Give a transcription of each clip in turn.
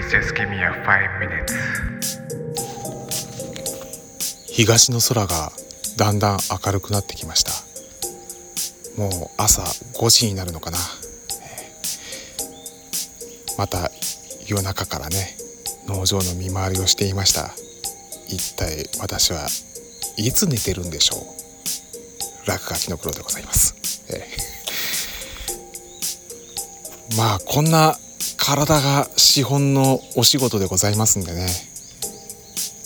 Please just give me a five minutes. 東の空がだんだん明るくなってきました。もう朝5時になるのかな、また夜中からね農場の見回りをしていました。一体私はいつ寝てるんでしょう。落書きの黒でございます、えー。まあこんな体が資本のお仕事でございますんでね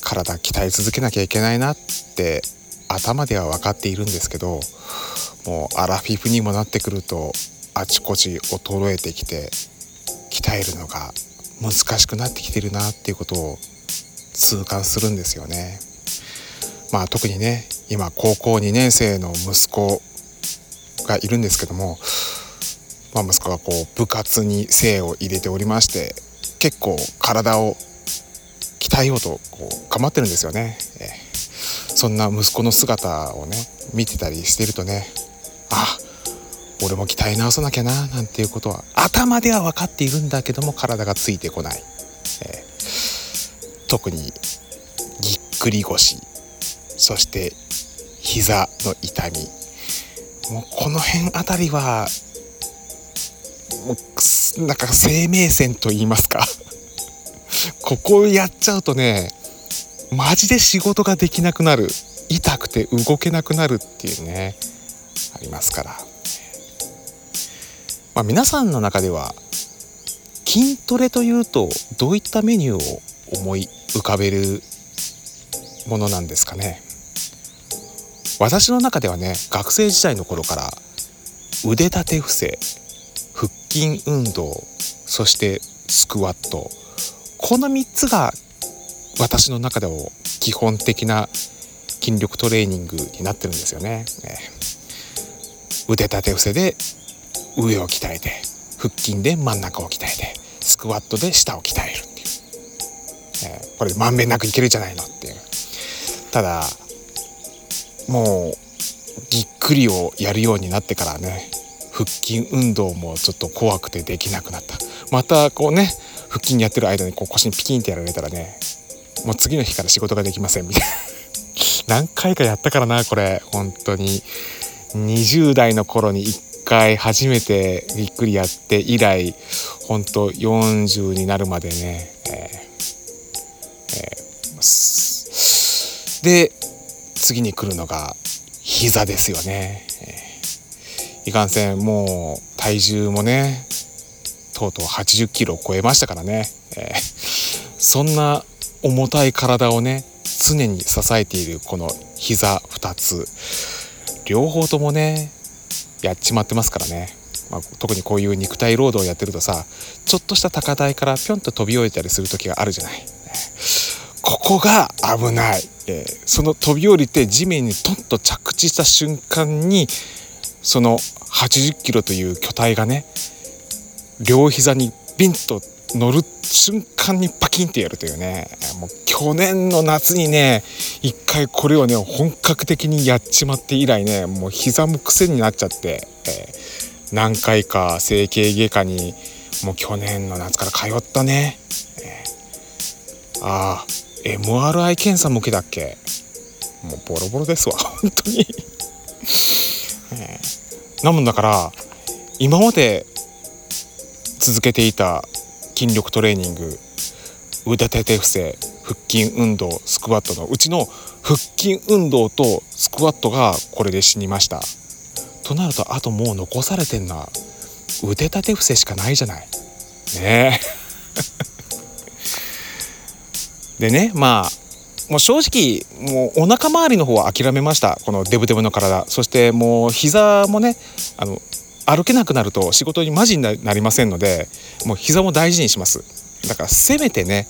体鍛え続けなきゃいけないなって頭では分かっているんですけどもうアラフィフにもなってくるとあちこち衰えてきて鍛えるのが難しくなってきてるなっていうことを痛感するんですよね。まあ特にね今高校2年生の息子がいるんですけども、まあ、息子がこう部活に精を入れておりまして結構体を鍛えようとこう頑張ってるんですよね、えーそんな息子の姿をね見てたりしてるとねあ俺も鍛え直さなきゃななんていうことは頭では分かっているんだけども体がついてこない、えー特にぎっくり腰そして膝の痛み。もうこの辺あたりはなんか生命線と言いますか。ここをやっちゃうとねマジで仕事ができなくなる。痛くて動けなくなるっていうねありますから、まあ、皆さんの中では筋トレというとどういったメニューを思い浮かべるものなんですかね。私の中ではね学生時代の頃から腕立て伏せ筋運動そしてスクワット。この3つが私の中でも基本的な筋力トレーニングになってるんですよね。えー腕立て伏せで上を鍛えて腹筋で真ん中を鍛えてスクワットで下を鍛えるっていう、えこれまんべんなくいけるじゃないのっていう。ただもうぎっくりをやるようになってからね腹筋運動もちょっと怖くてできなくなった。またこうね腹筋やってる間にこう腰にピキンってやられたらねもう次の日から仕事ができませんみたいな。何回かやったからなこれ。本当に。20代の頃に1回初めてぎっくりやって以来本当40になるまでね、えーえーで次に来るのが膝ですよね、えいかんせんもう体重もねとうとう80キロを超えましたからね、えーそんな重たい体をね常に支えているこの膝2つ両方ともねやっちまってますからね、まあ、特にこういう肉体労働をやってるとさちょっとした高台からぴょんと飛び降りたりする時があるじゃない。ここが危ない、えーその飛び降りて地面にトンと着地した瞬間にその80キロという巨体がね両膝にビンと乗る瞬間にパキンってやるというねもう去年の夏にね一回これをね本格的にやっちまって以来ねもう膝も癖になっちゃって、えー何回か整形外科にもう去年の夏から通ったね、えーああ MRI 検査も受けたっけ。もうボロボロですわ本当に、なもんだから今まで続けていた筋力トレーニング腕立て伏せ腹筋運動スクワットのうちの腹筋運動とスクワットがこれで死にました。となるとあともう残されてんのは腕立て伏せしかないじゃない。ね。え でねまあもう正直もうお腹周りの方は諦めました。このデブデブの体。そしてもう膝もねあの歩けなくなると仕事にマジになりませんのでもう膝も大事にします。だからせめてね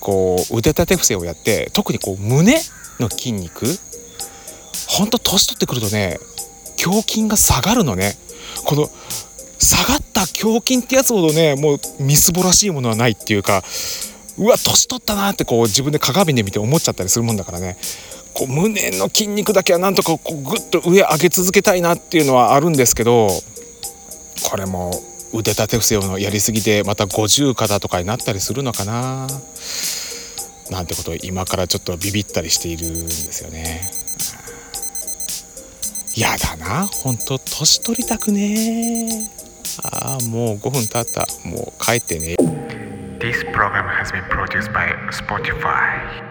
こう腕立て伏せをやって特にこう胸の筋肉ほんと年取ってくるとね胸筋が下がるのね。この下がった胸筋ってやつほどねもうみすぼらしいものはないっていうかうわ年取ったなってこう自分で鏡で見て思っちゃったりするもんだからね。こう胸の筋肉だけはなんとかこうグッと上上げ続けたいなっていうのはあるんですけどこれも腕立て伏せをやりすぎてまた五十肩とかになったりするのかな。なんてことを今からちょっとビビったりしているんですよね。やだなほんと年取りたくねああもう5分経った。もう帰ってね program has been produced by Spotify.